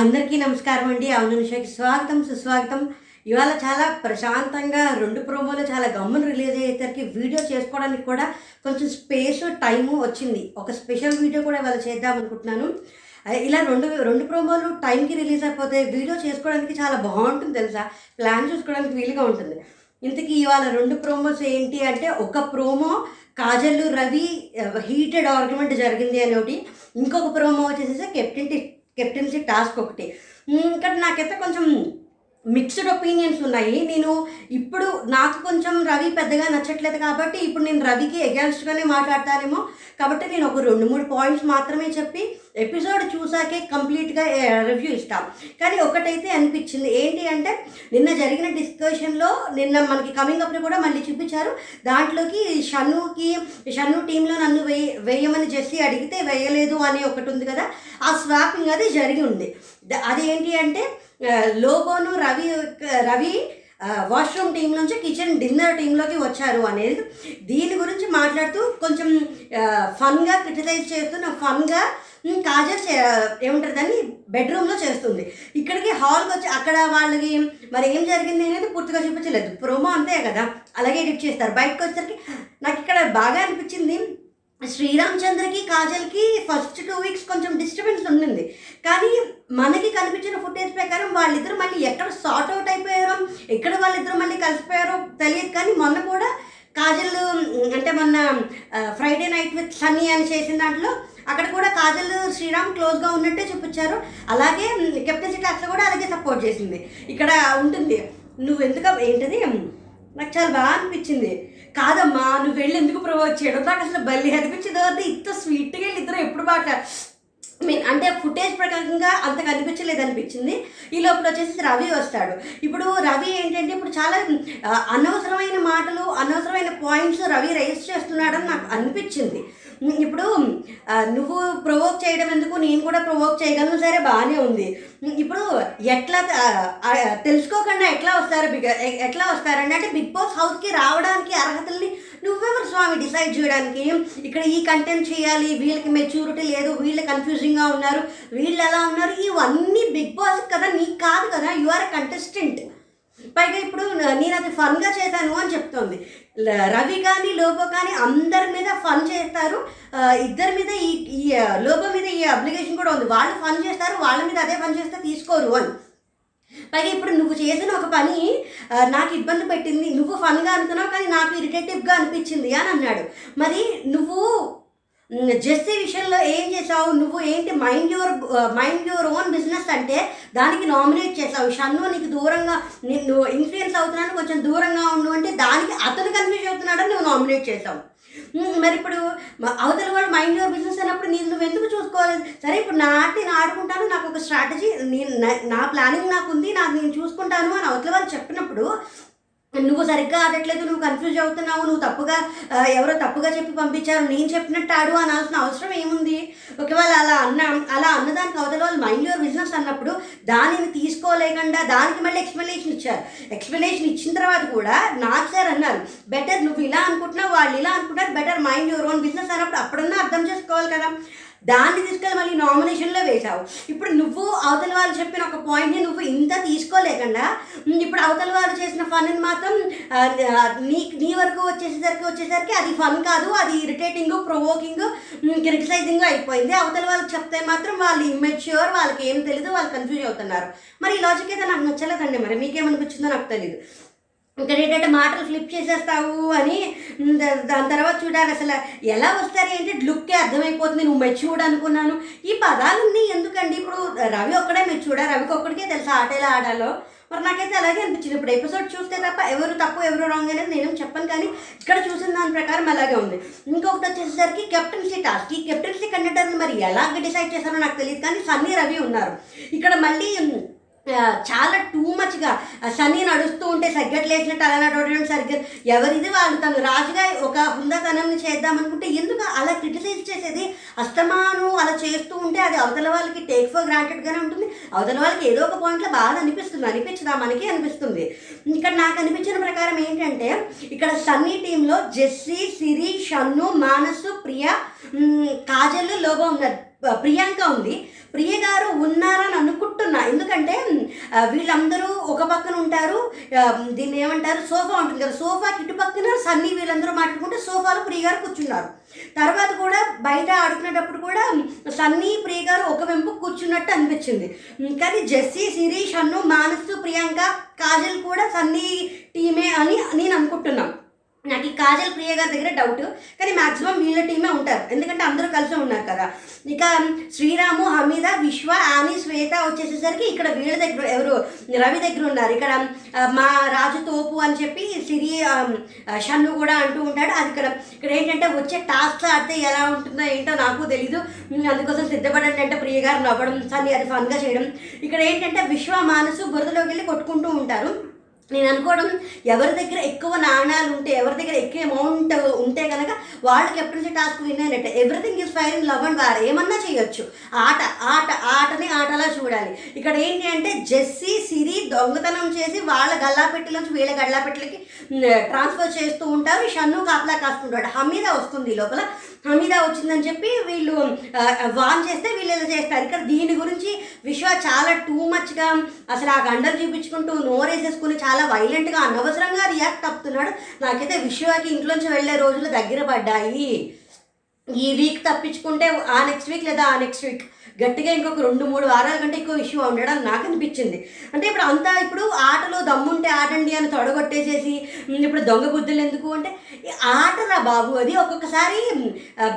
అందరికీ నమస్కారం అండి. అవును నిషాకి స్వాగతం సుస్వాగతం. ఇవాళ చాలా ప్రశాంతంగా రెండు ప్రోమోలు చాలా గమ్మున రిలీజ్ అయ్యేసరికి వీడియో చేసుకోవడానికి కూడా కొంచెం స్పేస్ టైము వచ్చింది. ఒక స్పెషల్ వీడియో కూడా ఇవాళ చేద్దాం అనుకుంటున్నాను. ఇలా రెండు రెండు ప్రోమోలు టైంకి రిలీజ్ అయిపోతే వీడియో చేసుకోవడానికి చాలా బాగుంటుంది తెలుసా? ప్లాన్ చూసుకోవడానికి వీలుగా ఉంటుంది. ఇంతకీ ఇవాళ రెండు ప్రోమోస్ ఏంటి అంటే ఒక promo Kajal Ravi heated argument జరిగింది అని ఒకటి. ఇంకొక ప్రోమో వచ్చేసి కెప్టెన్ కెప్టెన్సీ టాస్క్ ఒకటి. ఇంకా నాకైతే కొంచెం మిక్స్డ్ ఒపీనియన్స్ ఉన్నాయి. నేను ఇప్పుడు నాకు కొంచెం రవి పెద్దగా నచ్చట్లేదు కాబట్టి ఇప్పుడు నేను రవికి అగేన్స్ట్గానే మాట్లాడతానేమో కాబట్టి నేను ఒక రెండు మూడు పాయింట్స్ మాత్రమే చెప్పి ఎపిసోడ్ చూసాకే కంప్లీట్గా రివ్యూ ఇస్తాం. కానీ ఒకటైతే అనిపించింది. ఏంటి అంటే నిన్న జరిగిన డిస్కషన్లో నిన్న మనకి కమింగ్ అప్ని కూడా మళ్ళీ చూపించారు. దాంట్లోకి షన్నుకి షన్ను టీంలో నన్ను వేయ వేయమని జెస్సీ అడిగితే వేయలేదు అని ఒకటి ఉంది కదా ఆ స్వాపింగ్ అది జరిగి ఉంది. అది ఏంటి అంటే లోబోను రవి రవి వాష్రూమ్ టీం నుంచి కిచెన్ డిన్నర్ టీంలోకి వచ్చారు అనేది దీని గురించి మాట్లాడుతూ కొంచెం ఫన్గా క్రిటిసైజ్ చేస్తున్న ఫన్గా కాజల్ ఏముంటుంది దాన్ని? బెడ్రూమ్లో చేస్తుంది. ఇక్కడికి హాల్కి వచ్చి అక్కడ వాళ్ళకి మరి ఏం జరిగింది అనేది పూర్తిగా చూపించలేదు. ప్రోమో అంతే కదా? అలాగే ఎడిట్ చేస్తారు. బయటకు వచ్చేసరికి నాకు ఇక్కడ బాగా అనిపించింది. శ్రీరామ్ చంద్రకి కాజల్కి ఫస్ట్ టూ వీక్స్ కొంచెం డిస్టర్బెన్స్ ఉండింది. కానీ మనకి కనిపించిన ఫుటేజ్ ప్రకారం వాళ్ళిద్దరు మళ్ళీ ఎక్కడ సార్ట్ అవుట్ అయిపోయారో ఎక్కడ వాళ్ళిద్దరు మళ్ళీ కలిసిపోయారో తెలియదు. కానీ మొన్న కూడా కాజల్ అంటే మొన్న ఫ్రైడే నైట్ విత్ సన్నీ అని చేసిన దాంట్లో అక్కడ కూడా కాజల్ శ్రీరామ్ క్లోజ్గా ఉన్నట్టే చూపించారు. అలాగే కెప్టెన్సీ క్లాస్లో కూడా అలాగే సపోర్ట్ చేసింది. ఇక్కడ ఉంటుంది. నువ్వు ఎందుకు ఏంటది? నాకు చాలా బాగా అనిపించింది. కాదమ్మా నువ్వు వెళ్ళి ఎందుకు ప్రొవైడ్ చేయడం? నాకు అసలు బల్లి అనిపించింది. ఇంత స్వీట్గా ఇద్దరు ఎప్పుడు బాగా మీన్ అంటే ఫుటేజ్ ప్రకారంగా అంత కనిపించలేదు అనిపించింది ఈ లోపల వచ్చేసి రవి వస్తాడు. ఇప్పుడు రవి ఏంటంటే ఇప్పుడు చాలా అనవసరమైన మాటలు అనవసరమైన పాయింట్స్ రవి రైజ్ చేస్తున్నాడని నాకు అనిపించింది. ఇప్పుడు నువ్వు ప్రొవోక్ చేయడం ఎందుకు? నేను కూడా ప్రొవోక్ చేయగలను. సరే బాగానే ఉంది. ఇప్పుడు ఎట్లా తెలుసుకోకుండా ఎట్లా వస్తారు? బిగ్ ఎట్లా వస్తారండి అంటే బిగ్ బాస్ హౌస్కి రావడానికి అర్హతల్ని నువ్వెవరు స్వామి? డిసైడ్ చేయడానికి ఇక్కడ ఈ కంటెంట్ చేయాలి వీళ్ళకి మెచ్యూరిటీ లేదు వీళ్ళు కన్ఫ్యూజింగ్గా ఉన్నారు వీళ్ళు ఎలా ఉన్నారు? ఇవన్నీ బిగ్ బాస్ కదా నీకు కాదు కదా యు ఆర్ కంటెస్టెంట్ పైగా ఇప్పుడు నేను అది ఫన్గా చేశాను అని చెప్తోంది. రవి కానీ లోబో కానీ అందరి మీద ఫన్ చేస్తారు. ఇద్దరి మీద ఈ ఈ లోబో మీద ఈ అప్లికేషన్ కూడా ఉంది. వాళ్ళు ఫన్ చేస్తారు వాళ్ళ మీద అదే ఫన్ చేస్తే తీసుకోరు అని. పైగా ఇప్పుడు నువ్వు చేసిన ఒక పని నాకు ఇబ్బంది పెట్టింది. నువ్వు ఫన్గా అనుకున్నావు కానీ నాకు ఇరిటేటివ్గా అనిపించింది అని అన్నాడు. మరి నువ్వు జెస్సీ విషయంలో ఏం చేసావు నువ్వు ఏంటి mind your mind your own business అంటే దానికి నామినేట్ చేసావు షన్ను నీకు దూరంగా నిన్ను ఇన్ఫ్లుయెన్స్ అవుతున్నాను కొంచెం దూరంగా ఉండు అంటే దానికి అతను కన్ఫ్యూజ్ అవుతున్నాడని నువ్వు నామినేట్ చేసావు మరి ఇప్పుడు అవతల వాళ్ళు మైండ్ యువర్ బిజినెస్ అన్నప్పుడు నేను నువ్వు ఎందుకు చూసుకోలేదు సరే ఇప్పుడు నా ఆట నేను ఆడుకుంటాను నాకు ఒక స్ట్రాటజీ నేను నా ప్లానింగ్ నాకు ఉంది నాకు నేను చూసుకుంటాను అని అవతల వాళ్ళు చెప్పినప్పుడు నువ్వు సరిగ్గా ఆడట్లేదు నువ్వు కన్ఫ్యూజ్ అవుతున్నావు నువ్వు తప్పుగా ఎవరో తప్పుగా చెప్పి పంపించారు నేను చెప్పినట్టు ఆడు అనాల్సిన అవసరం ఏముంది? ఒకవేళ అలా అన్న అలా అన్నదానికి అవతల వాళ్ళు మైండ్ యువర్ బిజినెస్ అన్నప్పుడు దానిని తీసుకోలేకుండా దానికి మళ్ళీ ఎక్స్ప్లెనేషన్ ఇచ్చారు. ఎక్స్ప్లెనేషన్ ఇచ్చిన తర్వాత కూడా నాకు సార్ అన్నారు బెటర్ నువ్వు ఇలా అనుకుంటున్నావు వాళ్ళు ఇలా అనుకుంటారు better mind your own business అన్నప్పుడు అప్పుడన్నా అర్థం చేసుకోవాలి కదా. దాన్ని తీసుకెళ్ళి మళ్ళీ నామినేషన్లో వేశావు. ఇప్పుడు నువ్వు అవతల వాళ్ళు చెప్పిన ఒక పాయింట్ని నువ్వు ఇంత తీసుకోలేకుండా ఇప్పుడు అవతల వాళ్ళు చేసిన ఫన్ని మాత్రం నీ నీ వరకు వచ్చేసరికి వచ్చేసరికి అది ఫన్ కాదు అది ఇరిటేటింగ్ ప్రొవోకింగ్ క్రిటిసైజింగ్ అయిపోయింది. అవతల వాళ్ళకి చెప్తే మాత్రం వాళ్ళు ఇమ్మెచ్యూర్ వాళ్ళకి ఏం తెలియదు వాళ్ళు కన్ఫ్యూజ్ అవుతున్నారు. మరి ఈ లాజిక్ అయితే నాకు నచ్చలేదండి. మరి మీకేమనిపించిందో నాకు తెలియదు ఇక్కడ ఏంటంటే మాటలు ఫ్లిప్ చేసేస్తావు అని దాని తర్వాత చూడాలి అసలు ఎలా వస్తారు ఏంటి లుక్కే అర్థమైపోతుంది. నువ్వు మెచ్యూర్డ్ అనుకున్నాను. ఈ పదాలన్నీ ఎందుకండి? ఇప్పుడు రవి ఒక్కడే మెచ్యూర్డా రవికి ఒక్కడికే తెలుసా ఆట ఎలా ఆడాలో? మరి నాకైతే అలాగే అనిపించింది. ఇప్పుడు ఎపిసోడ్ చూస్తే తప్ప ఎవరు తప్పు ఎవరు రాంగ్ అనేది నేను చెప్పను. కానీ ఇక్కడ చూసిన దాని ప్రకారం అలాగే ఉంది. ఇంకొకటి వచ్చేసరికి కెప్టెన్సీ టాస్క్ ఈ కెప్టెన్సీ కండక్టర్ని మరి ఎలా డిసైడ్ చేశారో నాకు తెలియదు. కానీ సన్నీ రవి ఉన్నారు. ఇక్కడ మళ్ళీ చాలా టూ మచ్గా సన్నీ నడుస్తూ ఉంటే సగ్గట్లేసినట్టు అలా నడవడం సరిగ్గా ఎవరిది వాళ్ళు? తను రాజుగా ఒక హుందాతనంని చేద్దామనుకుంటే ఎందుకు అలా క్రిటిసైజ్ చేసేది? అస్తమాను అలా చేస్తూ ఉంటే అది అవతల వాళ్ళకి టేక్ ఫర్ గ్రాంటెడ్గానే ఉంటుంది. అవతల వాళ్ళకి ఏదో ఒక పాయింట్లో బాధ అనిపిస్తుంది. అనిపించదా? మనకి అనిపిస్తుంది. ఇక్కడ నాకు అనిపించిన ప్రకారం ఏంటంటే ఇక్కడ సన్నీ టీంలో జెస్సీ సిరి షన్ను మానసు ప్రియ కాజల్ లోబో ఉన్నారు. ప్రియాంక ఉంది. ప్రియ గారు ఉన్నారని అనుకుంటున్నా. ఎందుకంటే వీళ్ళందరూ ఒక పక్కన ఉంటారు. దీన్ని ఏమంటారు? సోఫా ఉంటుంది కదా సోఫాకి ఇటు పక్కన సన్నీ వీళ్ళందరూ మాట్లాడుకుంటే సోఫాలో ప్రియ గారు కూర్చున్నారు. తర్వాత కూడా బయట ఆడుకునేటప్పుడు కూడా సన్నీ ప్రియ గారు ఒక వెంపు కూర్చున్నట్టు అనిపించింది. కానీ జెస్సీ శిరీష్ అన్ను మానసు ప్రియాంక కాజల్ కూడా సన్నీ టీమే అని నేను అనుకుంటున్నాను నాకు ఈ కాజల్ ప్రియ గారి దగ్గర డౌట్ కానీ మాక్సిమం వీళ్ళ టీమే ఉంటారు. ఎందుకంటే అందరూ కలిసి ఉన్నారు కదా. ఇక శ్రీరాము హమీద విశ్వ ఆని శ్వేత వచ్చేసేసరికి ఇక్కడ వీళ్ళ దగ్గర ఎవరు? రవి దగ్గర ఉన్నారు. ఇక్కడ మా రాజు తోపు అని చెప్పి సిరి షన్ను కూడా అంటూ ఉంటాడు. అది ఇక్కడ ఇక్కడ ఏంటంటే వచ్చే టాస్క్ ఆడితే ఎలా ఉంటుందో ఏంటో నాకు తెలీదు. అందుకోసం సిద్ధపడండి అంటే ప్రియ గారు నవ్వడం సన్ని అది ఫన్గా చేయడం. ఇక్కడ ఏంటంటే విశ్వ మానసు బురదలోకి వెళ్ళి కొట్టుకుంటూ ఉంటారు. నేను అనుకోవడం ఎవరి దగ్గర ఎక్కువ నాణాలు ఉంటే ఎవరి దగ్గర ఎక్కువ అమౌంట్ ఉంటే కనుక వాళ్ళకి ఎప్పటి నుంచి టాస్క్ విన్ అయినట్టే. Everything is fair in love and war ఏమన్నా చేయొచ్చు. ఆట ఆట ఆటని ఆటలా చూడాలి. ఇక్కడ ఏంటి అంటే జెస్సీ సిరి దొంగతనం చేసి వాళ్ళ గల్లాపెట్టిలోంచి వీళ్ళ గల్లాపెట్టెలకి ట్రాన్స్ఫర్ చేస్తూ ఉంటారు. షన్ను కాపలా కాస్తుంటాడు. హమీద వస్తుంది లోపల. హమీద వచ్చిందని చెప్పి వీళ్ళు వాన్ చేస్తే వీళ్ళు ఇలా చేస్తారు. ఇక్కడ దీని గురించి విశ్వ చాలా టూ మచ్గా అసలు ఆ గండలు చూపించుకుంటూ నోరేసేసుకుని చాలా వైలెంట్గా అనవసరంగా రియాక్ట్ అవుతున్నాడు నాకైతే విశ్వకి ఇంట్లోంచి వెళ్ళే రోజులు దగ్గర పడ్డాయి. ఈ వీక్ తప్పించుకుంటే ఆ నెక్స్ట్ వీక్ లేదా ఆ నెక్స్ట్ వీక్ గట్టిగా ఇంకొక రెండు మూడు వారాల కంటే ఎక్కువ ఇష్యూ ఉండడం నాకు అనిపించింది. అంటే ఇప్పుడు అంతా ఇప్పుడు ఆటలో దమ్ము ఆడండి అని తొడగొట్టేసేసి ఇప్పుడు దొంగ బుద్ధులు ఎందుకు? అంటే ఆటరా బాబు అది ఒక్కొక్కసారి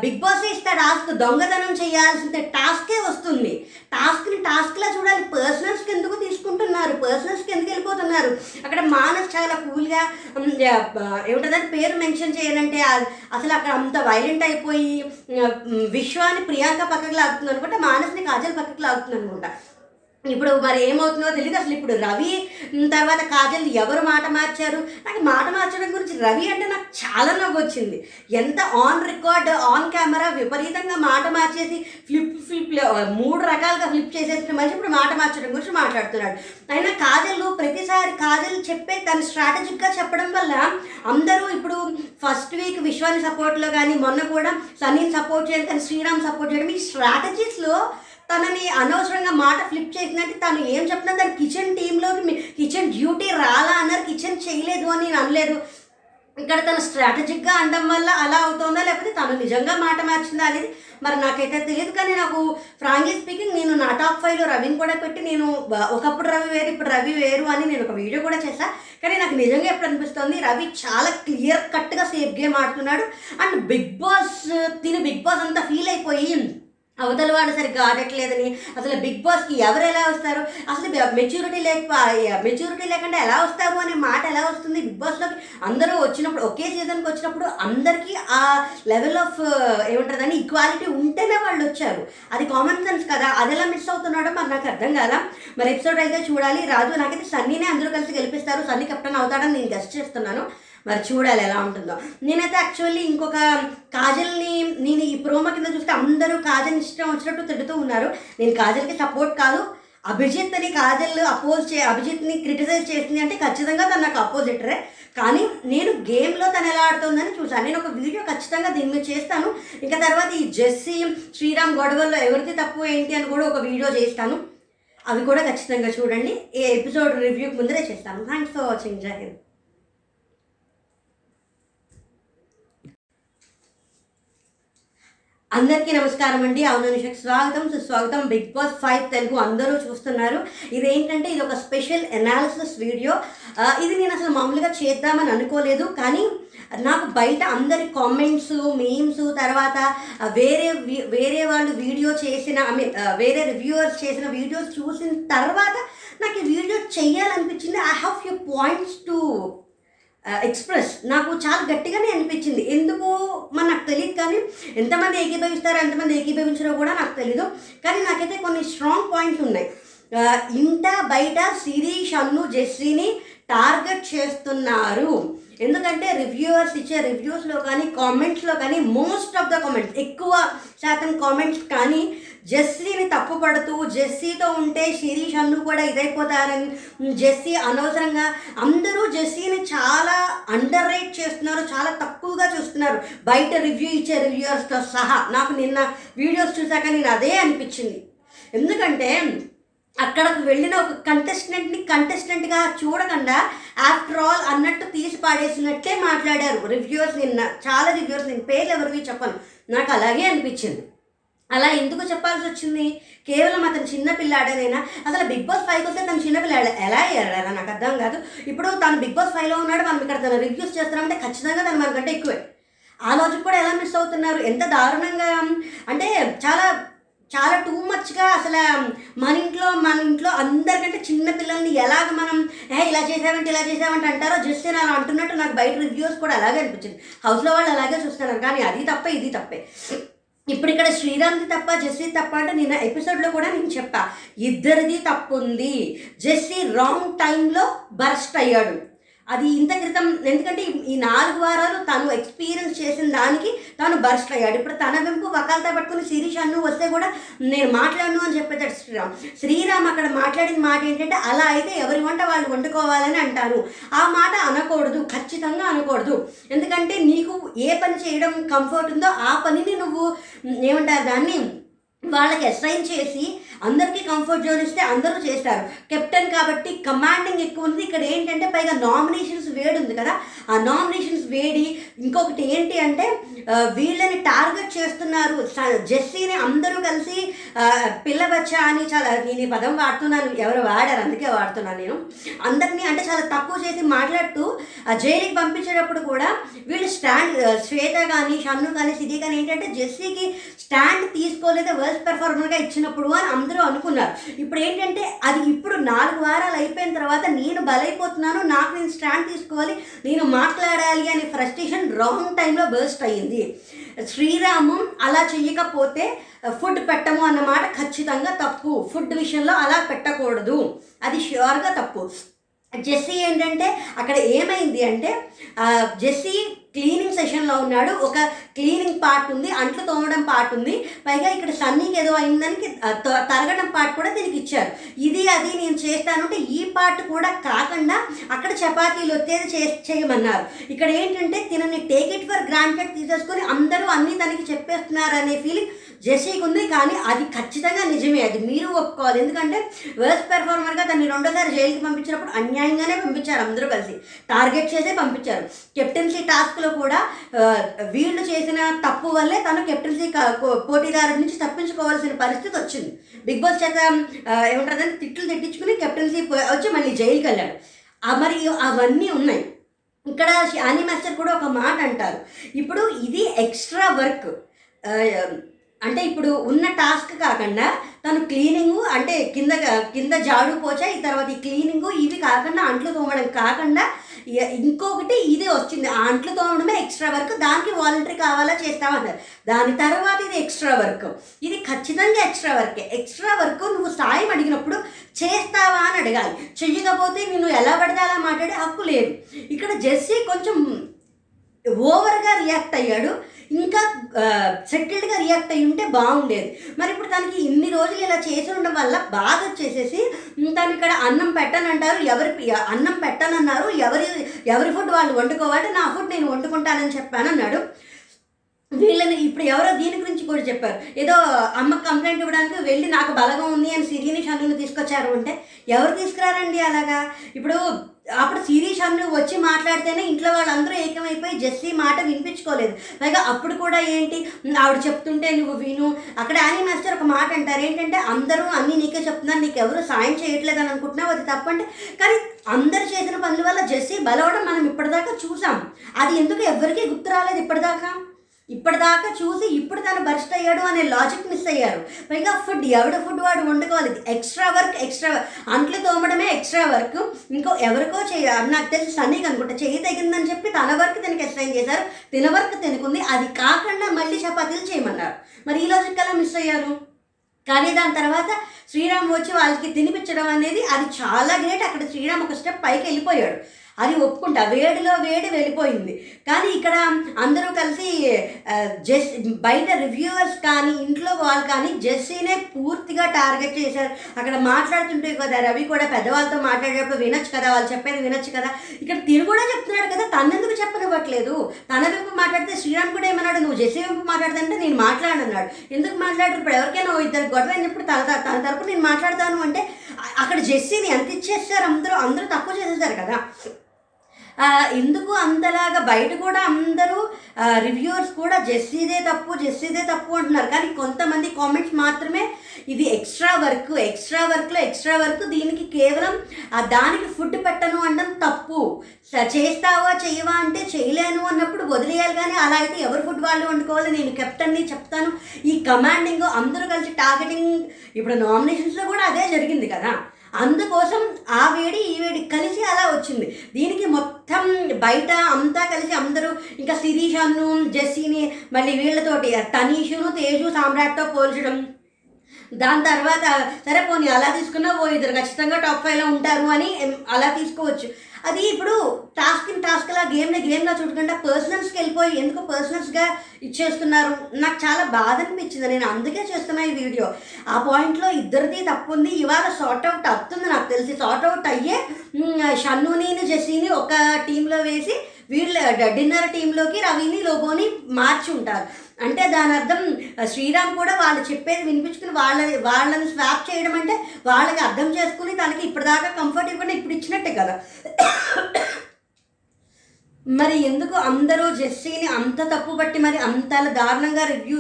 బిగ్ బాస్ ఇస్తే టాస్క్ దొంగతనం చేయాల్సిన టాస్కే వస్తుంది. టాస్క్ని టాస్క్లా చూడాలి పర్సనల్స్కి ఎందుకు తీసుకుంటున్నారు పర్సనల్స్కి ఎందుకు వెళ్ళిపోతున్నారు? అక్కడ మానస్ చాలా కూల్గా ఏమిటంటే పేరు మెన్షన్ చేయనంటే అసలు అక్కడ అంత వైలెంట్ అయిపోయి విశ్వాన్ని ప్రియాంక పక్కకు లాగుతుంది అనుకుంటే మానస్ని కాజల్ పక్కకు లాగుతుంది అనుకుంటా ఇప్పుడు మరి ఏమవుతుందో తెలియదు అసలు ఇప్పుడు రవి తర్వాత కాజల్ ఎవరు మాట మార్చారు? నాకు మాట మార్చడం గురించి రవి అంటే నాకు చాలా నవ్వు వచ్చింది ఎంత ఆన్ రికార్డ్ ఆన్ కెమెరా విపరీతంగా మాట మార్చేసి ఫ్లిప్ ఫ్లిప్ మూడు రకాలుగా ఫ్లిప్ చేసేసిన మనిషి ఇప్పుడు మాట మార్చడం గురించి మాట్లాడుతున్నాడు. అయినా కాజల్ ప్రతిసారి కాజల్ చెప్పే తన స్ట్రాటజిక్గా చెప్పడం వల్ల అందరూ ఇప్పుడు ఫస్ట్ వీక్ విశ్వాన్ని సపోర్ట్లో కానీ మొన్న కూడా సన్నీని సపోర్ట్ చేయడం కానీ శ్రీరామ్ సపోర్ట్ చేయడం ఈ స్ట్రాటజీస్లో తనని అనవసరంగా మాట ఫ్లిప్ చేసినట్టు తను ఏం చెప్పినా తన కిచెన్ టీంలోకి కిచెన్ డ్యూటీ రాలా అన్నారు కిచెన్ చేయలేదు అని నేను అనలేదు. ఇక్కడ తను స్ట్రాటజిక్గా అనడం వల్ల అలా అవుతుందా లేకపోతే తను నిజంగా మాట మార్చిందా అనేది మరి నాకైతే తెలియదు. కానీ నాకు ఫ్రాంక్లీ స్పీకింగ్ నేను నా టాప్ ఫైవ్లో రవిని కూడా పెట్టి నేను ఒకప్పుడు రవి వేరు ఇప్పుడు రవి వేరు అని నేను ఒక వీడియో కూడా చేశా. కానీ నాకు నిజంగా ఎప్పుడు అనిపిస్తుంది రవి చాలా క్లియర్ కట్గా సేఫ్ గేమ్ ఆడుతున్నాడు. అండ్ బిగ్ బాస్ తిని బిగ్ బాస్ అంతా ఫీల్ అయిపోయి అవతల వాడు సరిగ్గా ఆడట్లేదని అసలు బిగ్ బాస్కి ఎవరు ఎలా వస్తారు? అసలు మెచ్యూరిటీ లేక మెచ్యూరిటీ లేకుండా ఎలా వస్తారు అనే మాట ఎలా వస్తుంది? బిగ్ బాస్లోకి అందరూ వచ్చినప్పుడు ఒకే సీజన్కి వచ్చినప్పుడు అందరికీ ఆ లెవెల్ ఆఫ్ ఏమంటుందని ఈక్వాలిటీ ఉంటేనే వాళ్ళు వచ్చారు. అది కామన్ సెన్స్ కదా. అది ఎలా మిస్ అవుతున్నాడో మరి నాకు అర్థం కాదా మరి ఎపిసోడ్ అయితే చూడాలి. రాజు నాకైతే సన్నీనే అందరూ కలిసి గెలిపిస్తారు. సన్నీ కెప్టెన్ అవుతాడని నేను గెస్ట్ చేస్తున్నాను. మరి చూడాలి ఎలా ఉంటుందో. నేనైతే యాక్చువల్లీ ఇంకొక కాజల్ని నేను ఈ ప్రోమో కింద చూస్తే అందరూ కాజల్ ఇష్టం వచ్చినట్టు తిడుతూ ఉన్నారు. నేను కాజల్కి సపోర్ట్ కాదు. అభిజిత్ని కాజల్ అపోజ్ చే అభిజిత్ని క్రిటిసైజ్ చేసింది అంటే ఖచ్చితంగా తను నాకు అపోజిటరే కానీ నేను గేమ్లో తను ఎలా ఆడుతుందని చూసాను నేను ఒక వీడియో ఖచ్చితంగా దీని మీద చేస్తాను. ఇంకా తర్వాత ఈ జెస్సీ శ్రీరామ్ గొడవల్లో ఎవరిది తప్పు ఏంటి అని కూడా ఒక వీడియో చేస్తాను. అవి కూడా ఖచ్చితంగా చూడండి. ఏ ఎపిసోడ్ రివ్యూకి ముందరే చేస్తాను. Thanks for watching Jai Hind అందరికీ నమస్కారం అండి. అవును స్వాగతం సుస్వాగతం. బిగ్ బాస్ ఫైవ్ తెలుగు అందరూ చూస్తున్నారు. ఇదేంటంటే ఇది ఒక స్పెషల్ ఎనాలిసిస్ వీడియో. ఇది నేను అసలు మామూలుగా చేద్దామని అనుకోలేదు కానీ నాకు బయట అందరి కామెంట్స్ మీమ్స్ తర్వాత వేరే వేరే వాళ్ళు వీడియో చేసిన ఐ మీన్ వేరే రివ్యూవర్స్ చేసిన వీడియోస్ చూసిన తర్వాత నాకు ఈ video చెయ్యాలనిపించింది I have few points to express నాకు చాలా గట్టిగానే అనిపించింది. ఎందుకు మన కానీ ఎంతమంది ఏకీభవిస్తారో ఎంతమంది ఏకీభవించారో కూడా నాకు తెలీదు. కానీ నాకైతే కొన్ని స్ట్రాంగ్ పాయింట్స్ ఉన్నాయి. ఇంట బయట సిరి అన్ను జెస్సీని టార్గెట్ చేస్తున్నారు. ఎందుకంటే రివ్యూవర్స్ ఇచ్చే రివ్యూస్లో కానీ కామెంట్స్లో కానీ మోస్ట్ ఆఫ్ ద కామెంట్స్ ఎక్కువ శాతం కామెంట్స్ కానీ జెస్సీని తప్పుపడుతూ జెస్సీతో ఉంటే శిరీష్ అన్ను కూడా ఇదైపోతారని జెస్సీ అనవసరంగా అందరూ జెస్సీని చాలా అండర్ రేట్ చేస్తున్నారు చాలా తక్కువగా చూస్తున్నారు. బయట రివ్యూ ఇచ్చే రివ్యూయర్స్తో సహా. నాకు నిన్న వీడియోస్ చూసాక నేను అదే అనిపించింది. ఎందుకంటే అక్కడకు వెళ్ళిన ఒక కంటెస్టెంట్ని కంటెస్టెంట్గా చూడకుండా ఆఫ్టర్ ఆల్ అన్నట్టు తీసి పాడేసినట్టే మాట్లాడారు. రివ్యూర్స్ నిన్న చాలా రివ్యూర్స్ నేను పేర్లు ఎవరివి చెప్పను. నాకు అలాగే అనిపించింది. అలా ఎందుకు చెప్పాల్సి వచ్చింది? కేవలం అతను చిన్న పిల్లాడనైనా? అసలు బిగ్ బాస్ ఫైవ్కి వస్తే తను చిన్న పిల్లాడు. ఎలా అయ్యారా నాకు అర్థం కాదు. ఇప్పుడు తను బిగ్ బాస్ ఫైవ్లో ఉన్నాడు మనం ఇక్కడ తను రివ్యూస్ చేస్తున్నామంటే ఖచ్చితంగా తను మనకంటే ఎక్కువే. ఆ రోజు కూడా ఎలా మిస్ అవుతున్నారు? ఎంత దారుణంగా అంటే చాలా చాలా టూ మచ్గా అసలు మన ఇంట్లో మన ఇంట్లో అందరికంటే చిన్న పిల్లల్ని ఎలాగ మనం ఏ ఇలా చేసావంటే ఇలా చేసావంటే అంటారో జస్ట్ నేను అలా అంటున్నట్టు నాకు బయట రివ్యూస్ కూడా అలాగే అనిపించింది. హౌస్లో వాళ్ళు అలాగే చూస్తున్నారు. కానీ అది తప్పే ఇది తప్పే. ఇప్పుడు ఇక్కడ శ్రీరామ్ది తప్ప జెస్సీ తప్ప అంటే నిన్న ఎపిసోడ్లో కూడా నేను చెప్పా. ఇద్దరిది తప్పు ఉంది జెస్సీ రాంగ్ టైంలో బర్స్ట్ అయ్యాడు. అది ఇంత క్రితం ఎందుకంటే ఈ- నాలుగు వారాలు తను ఎక్స్పీరియన్స్ చేసిన దానికి తను బర్స్ట్ అయ్యాడు ఇప్పుడు తన వెంపు వకాలతో పట్టుకుని శిరీష్ అన్ను వస్తే కూడా నేను మాట్లాడను అని చెప్పేటాడు శ్రీరామ్. శ్రీరామ్ అక్కడ మాట్లాడిన మాట ఏంటంటే అలా అయితే ఎవరి వంట వాళ్ళు వండుకోవాలని అంటారు. ఆ మాట అనకూడదు ఖచ్చితంగా అనకూడదు. ఎందుకంటే నీకు ఏ పని చేయడం కంఫర్ట్ ఉందో ఆ పనిని నువ్వు ఏమంటారు దాన్ని వాళ్ళకి అసైన్ చేసి అందరికీ కంఫర్ట్ జోన్ ఇస్తే అందరూ చేస్తారు. కెప్టెన్ కాబట్టి కమాండింగ్ ఎక్కువ ఉంది. ఇక్కడ ఏంటంటే పైగా నామినేషన్స్ వేడి ఉంది కదా. ఆ నామినేషన్స్ వేడి. ఇంకొకటి ఏంటి అంటే వీళ్ళని టార్గెట్ చేస్తున్నారు. జెస్సీని అందరూ కలిసి పిల్లవచ్చా అని చాలా నేను ఈ పదం వాడుతున్నాను. ఎవరు వాడారు? అందుకే వాడుతున్నాను నేను. అందరినీ అంటే చాలా తక్కువ చేసి మాట్లాడుతూ ఆ జైలుకి పంపించేటప్పుడు కూడా వీళ్ళు స్టాండ్ శ్వేత కానీ షన్ను కానీ సిరి కానీ ఏంటంటే జెస్సీకి స్టాండ్ తీసుకోలేదే వర్స్ట్ పెర్ఫార్మర్గా ఇచ్చినప్పుడు అని అందరూ అనుకున్నారు. ఇప్పుడు ఏంటంటే అది ఇప్పుడు నాలుగు వారాలు అయిపోయిన తర్వాత నేను బలైపోతున్నాను నాకు నేను స్టాండ్ తీసుకోవాలి నేను మాట్లాడాలి అనే ఫ్రస్ట్రేషన్ రాంగ్ టైంలో బర్స్ట్ అయ్యింది. శ్రీరామం అలా చేయకపోతే ఫుడ్ పెట్టము అన్నమాట ఖచ్చితంగా తప్పు. ఫుడ్ విషయంలో అలా పెట్టకూడదు. అది ష్యూర్గా తప్పు. జెస్సీ ఏంటంటే అక్కడ ఏమైంది అంటే జెస్సీ క్లీనింగ్ సెషన్లో ఉన్నాడు. ఒక క్లీనింగ్ పార్ట్ ఉంది. అంట్లు తోమడం పార్ట్ ఉంది. పైగా ఇక్కడ సన్నీకి ఏదో అయిందని త- తరగడం పార్ట్ కూడా దీనికి ఇచ్చారు. ఇది అది నేను చేస్తాను అంటే ఈ పార్ట్ కూడా కాకుండా అక్కడ చపాతీలు వచ్చేది చే చేయమన్నారు. ఇక్కడ ఏంటంటే తినని టేక్ ఇట్ ఫర్ గ్రాంటెడ్ తీసేసుకొని అందరూ అన్నీ తనకి చెప్పేస్తున్నారు అనే ఫీలింగ్ జెస్సీకి ఉంది కానీ అది ఖచ్చితంగా నిజమే. అది మీరు ఒప్పుకోవాలి. ఎందుకంటే వర్స్ట్ పెర్ఫార్మర్గా తను రెండోసారి జైలుకి పంపించినప్పుడు అన్యాయంగానే పంపించారు అందరూ కలిసి. టార్గెట్ చేసే పంపించారు. కెప్టెన్సీ టాస్క్లో కూడా వీళ్ళు చేసిన తప్పు వల్లే తను కెప్టెన్సీ పోటీదారు నుంచి తప్పించుకోవాల్సిన పరిస్థితి వచ్చింది. బిగ్ బాస్ చేత ఏమంటారు తిట్లు తిట్టించుకుని కెప్టెన్సీ వచ్చి మళ్ళీ జైలుకి వెళ్ళాడు. మరి అవన్నీ ఉన్నాయి. ఇక్కడ షానీ మాస్టర్ కూడా ఒక మాట అంటారు. ఇప్పుడు ఇది ఎక్స్ట్రా వర్క్ అంటే ఇప్పుడు ఉన్న టాస్క్ కాకుండా తను క్లీనింగ్ అంటే కింద కింద జాడు పోచా ఈ తర్వాత ఈ క్లీనింగ్ ఇవి కాకుండా అంట్లు తోమడం కాకుండా ఇంకొకటి ఇది వచ్చింది ఆ అంట్లు తోమడమే ఎక్స్ట్రా వర్క్ దానికి వాలంటరీ కావాలా చేస్తామన్నారు దాని తర్వాత ఇది ఎక్స్ట్రా వర్క్ ఇది ఖచ్చితంగా ఎక్స్ట్రా వర్కే ఎక్స్ట్రా వర్క్ నువ్వు సాయం అడిగినప్పుడు చేస్తావా అని అడగాలి. చెయ్యకపోతే నేను ఎలా పడితే అలా మాట్లాడే హక్కు లేదు. ఇక్కడ జెస్సీ కొంచెం ఓవర్గా రియాక్ట్ అయ్యాడు. ఇంకా సెటిల్డ్గా రియాక్ట్ అయ్యి ఉంటే బాగుండేది. మరి ఇప్పుడు తనకి ఇన్ని రోజులు ఇలా చేసి ఉండడం వల్ల బాధ వచ్చేసేసి తను ఇక్కడ అన్నం పెట్టనంటారు ఎవరి అన్నం పెట్టనన్నారు ఎవరి ఎవరి ఫుడ్ వాళ్ళు వండుకోవాలి నా ఫుడ్ నేను వండుకుంటానని చెప్పానన్నాడు. వీళ్ళని ఇప్పుడు ఎవరో దీని గురించి కూడా చెప్పారు. ఏదో అమ్మ కంప్లైంట్ ఇవ్వడానికి వెళ్ళి నాకు బలగం ఉంది అని సిరిని షన్నుని తీసుకొచ్చారు అంటే ఎవరు తీసుకురారండి అలాగా? ఇప్పుడు అప్పుడు సిరి షన్ను వచ్చి మాట్లాడితేనే ఇంట్లో వాళ్ళందరూ ఏకమైపోయి జెస్సీ మాట వినిపించుకోలేదు. పైగా అప్పుడు కూడా ఏంటి? ఆవిడ చెప్తుంటే నువ్వు విను. అక్కడ యానీ మాస్టర్ ఒక మాట అంటారు. ఏంటంటే అందరూ అన్నీ నీకే చెప్తున్నారు. నీకు ఎవరు సాయం చేయట్లేదు అని అనుకుంటున్నావు. అది తప్పంటే కానీ అందరు చేసిన పనుల వల్ల జెస్సీ బలవడం మనం ఇప్పటిదాకా చూసాం. అది ఎందుకు ఎవరికీ గుర్తు రాలేదు ఇప్పటిదాకా? ఇప్పటిదాకా చూసి ఇప్పుడు తను బర్స్ట్ అయ్యాడు అనే లాజిక్ మిస్ అయ్యారు. పైగా ఫుడ్ ఎవడ ఫుడ్ వాడు వండుకోవాలి. ఎక్స్ట్రా వర్క్ ఎక్స్ట్రా అంట్లు తోమడమే ఎక్స్ట్రా వర్క్ ఇంకో ఎవరికో చేయ నాకు తెలిసి సన్నీకి అనుకుంటా చేయి తగిందని చెప్పి తన వర్క్ తనకి అసైన్ చేశారు. తిన వర్క్ తినకుంది. అది కాకుండా మళ్ళీ చపాతీలు చేయమన్నారు. మరి ఈ లాజిక్ ఎలా మిస్ అయ్యారు? కానీ దాని తర్వాత శ్రీరామ్ వచ్చి వాళ్ళకి తినిపించడం అనేది అది చాలా గ్రేట్ అక్కడ శ్రీరామ్ ఒక స్టెప్ పైకి వెళ్ళిపోయాడు. అది ఒప్పుకుంటా. వేడిలో వేడి వెళ్ళిపోయింది. కానీ ఇక్కడ అందరూ కలిసి జెస్ బయట రివ్యూవర్స్ కానీ ఇంట్లో వాళ్ళు కానీ జెస్సీనే పూర్తిగా టార్గెట్ చేశారు. అక్కడ మాట్లాడుతుంటే కదా రవి కూడా పెద్దవాళ్ళతో మాట్లాడేటప్పుడు వినొచ్చు కదా వాళ్ళు చెప్పేది వినొచ్చు కదా. ఇక్కడ తిను కూడా చెప్తున్నాడు కదా తనెందుకు చెప్పనివ్వట్లేదు? తన వెంపు మాట్లాడితే శ్రీరామ్ కూడా ఏమన్నాడు? నువ్వు జెస్సీ వెంపు మాట్లాడుతుంటే నేను మాట్లాడన్నాడు ఎందుకు మాట్లాడరు? ఇప్పుడు ఎవరికైనా ఇద్దరు గొడవ అయినప్పుడు తన తన తరపు నేను మాట్లాడతాను అంటే అక్కడ జెస్సీని ఎంత ఇచ్చేస్తారు? అందరూ అందరూ తక్కువ చేసేసారు కదా. ఎందుకు అంతలాగా బయట కూడా అందరూ రివ్యూవర్స్ కూడా జెస్సీదే తప్పు జెస్సీదే తప్పు అంటున్నారు. కానీ కొంతమంది కామెంట్స్ మాత్రమే ఇది ఎక్స్ట్రా వర్క్ ఎక్స్ట్రా వర్క్లో ఎక్స్ట్రా వర్క్ దీనికి కేవలం దానికి ఫుడ్ పెట్టను అనడం తప్పు. స- చేస్తావా చేయవా అంటే చేయలేను అన్నప్పుడు వదిలేయాలి కానీ అలా అయితే ఎవరు ఫుడ్ వాళ్ళు వండుకోవాలి? నేను కెప్టెన్ని చెప్తాను. ఈ కమాండింగ్ అందరూ కలిసి టార్గెటింగ్ ఇప్పుడు నామినేషన్స్లో కూడా అదే జరిగింది కదా. అందుకోసం ఆ వేడి ఈ వేడి కలిసి అలా వచ్చింది. దీనికి మొత్తం బయట అంతా కలిసి అందరూ ఇంకా శిరీషాను జెస్సీని మళ్ళీ వీళ్ళతోటి తనీషును తేజు సామ్రాట్తో పోల్చడం. దాని తర్వాత సరే పోనీ అలా తీసుకున్నా ఓ ఇద్దరు ఖచ్చితంగా టాప్ ఫైవ్లో ఉంటారు అని అలా తీసుకోవచ్చు. అది ఇప్పుడు టాస్క్ ఇన్ టాస్క్ లా గేమ్ని గేమ్లా చూడకుండా పర్సనల్స్కి వెళ్ళిపోయి ఎందుకు పర్సనల్స్గా ఇచ్చేస్తున్నారు? నాకు చాలా బాధ అనిపించింది. నేను అందుకే చేస్తున్నా ఈ వీడియో ఆ పాయింట్లో ఇద్దరిది తప్పు ఉంది ఇవాళ సార్ట్ అవుట్ అవుతుంది నాకు తెలిసి. సార్ట్ అవుట్ అయ్యే మ్, షన్నుని జెస్సీని ఒక టీంలో వేసి వీళ్ళ డిన్నర్ టీంలోకి రవిని లోబోని మార్చి ఉంటారు. అంటే దాని అర్థం శ్రీరామ్ కూడా వాళ్ళు చెప్పేది వినిపించుకుని వాళ్ళ వాళ్ళని స్వాప్ చేయడం అంటే వాళ్ళకి అర్థం చేసుకుని తనకి ఇప్పటిదాకా కంఫర్ట్ ఇవ్వకుండా ఇప్పుడు ఇచ్చినట్టే కదా. మరి ఎందుకు అందరూ జెస్సీని అంత తప్పు పట్టి మరి అంత దారుణంగా రివ్యూ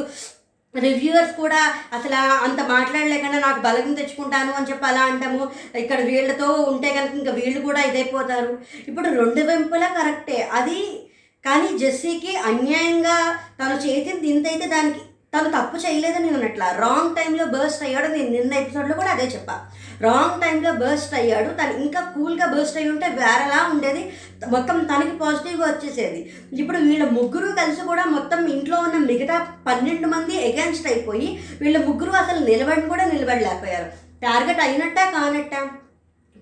రివ్యూవర్స్ కూడా అసలు అంత మాట్లాడలేకుండా నాకు బలం తెచ్చుకుంటాను అని చెప్పి అలా అంటాము. ఇక్కడ వీళ్ళతో ఉంటే కనుక ఇంకా వీళ్ళు కూడా ఇదైపోతారు. ఇప్పుడు రెండు వెంపులా కరెక్టే. అది కానీ జెస్సీకి అన్యాయంగా తను చేసింది ఇంతైతే దానికి తను తప్పు చేయలేదని నేను అట్లా. రాంగ్ టైంలో బర్స్ట్ అయ్యాడు. నేను నిన్న ఎపిసోడ్లో కూడా అదే చెప్పా. రాంగ్ టైంలో బర్స్ట్ అయ్యాడు. తను ఇంకా కూల్గా బర్స్ట్ అయ్యి ఉంటే వేరేలా ఉండేది. మొత్తం తనకి పాజిటివ్గా వచ్చేసేది. ఇప్పుడు వీళ్ళ ముగ్గురు కలిసి కూడా మొత్తం ఇంట్లో ఉన్న మిగతా పన్నెండు మంది ఎగెన్స్ట్ అయిపోయి వీళ్ళ ముగ్గురు అసలు నిలబడి కూడా నిలబడలేకపోయారు. టార్గెట్ అయినట్టా కానట్టా?